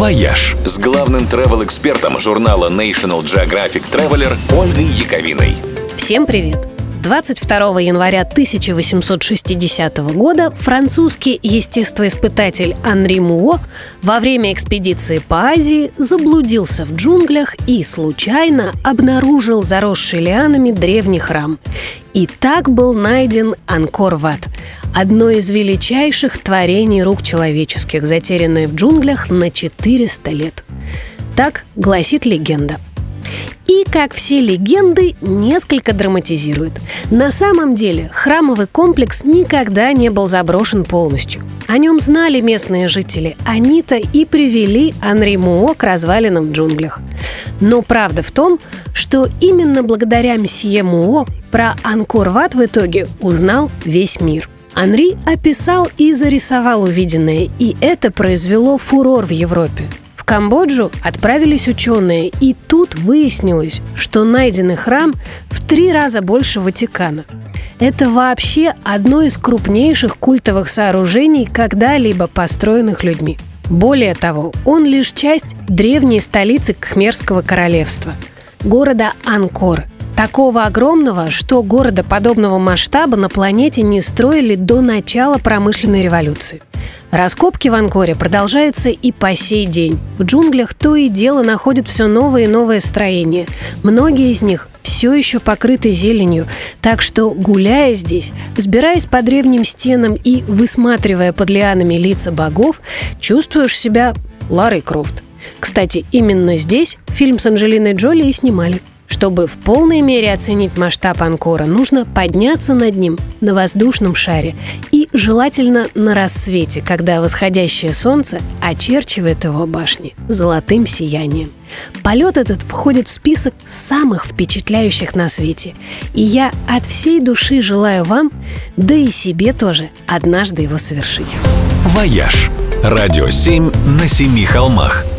«Вояж» с главным travel-экспертом журнала National Geographic Traveler Ольгой Яковиной. Всем привет! 22 января 1860 года французский естествоиспытатель Анри Муо во время экспедиции по Азии заблудился в джунглях и случайно обнаружил заросший лианами древний храм. И так был найден Ангкор-Ват – одно из величайших творений рук человеческих, затерянное в джунглях на 400 лет. Так гласит легенда – и, как все легенды, несколько драматизирует. На самом деле, храмовый комплекс никогда не был заброшен полностью. О нем знали местные жители. Они-то и привели Анри Муо к развалинам в джунглях. Но правда в том, что именно благодаря мсье Муо про Анкор-Ват в итоге узнал весь мир. Анри описал и зарисовал увиденное, и это произвело фурор в Европе. Камбоджу отправились ученые, и тут выяснилось, что найденный храм в три раза больше Ватикана. Это вообще одно из крупнейших культовых сооружений, когда-либо построенных людьми. Более того, он лишь часть древней столицы Кхмерского королевства – города Анкор, Такого огромного, что города подобного масштаба на планете не строили до начала промышленной революции. Раскопки в Анкоре продолжаются и по сей день. В джунглях то и дело находят все новые и новые строения. Многие из них все еще покрыты зеленью, так что, гуляя здесь, взбираясь по древним стенам и высматривая под лианами лица богов, чувствуешь себя Ларой Крофт. Кстати, именно здесь фильм с Анджелиной Джоли и снимали. Чтобы в полной мере оценить масштаб Анкора, нужно подняться над ним на воздушном шаре и желательно на рассвете, когда восходящее солнце очерчивает его башни золотым сиянием. Полет этот входит в список самых впечатляющих на свете. И я от всей души желаю вам, да и себе тоже, однажды его совершить. «Вояж» – радио 7 на семи холмах –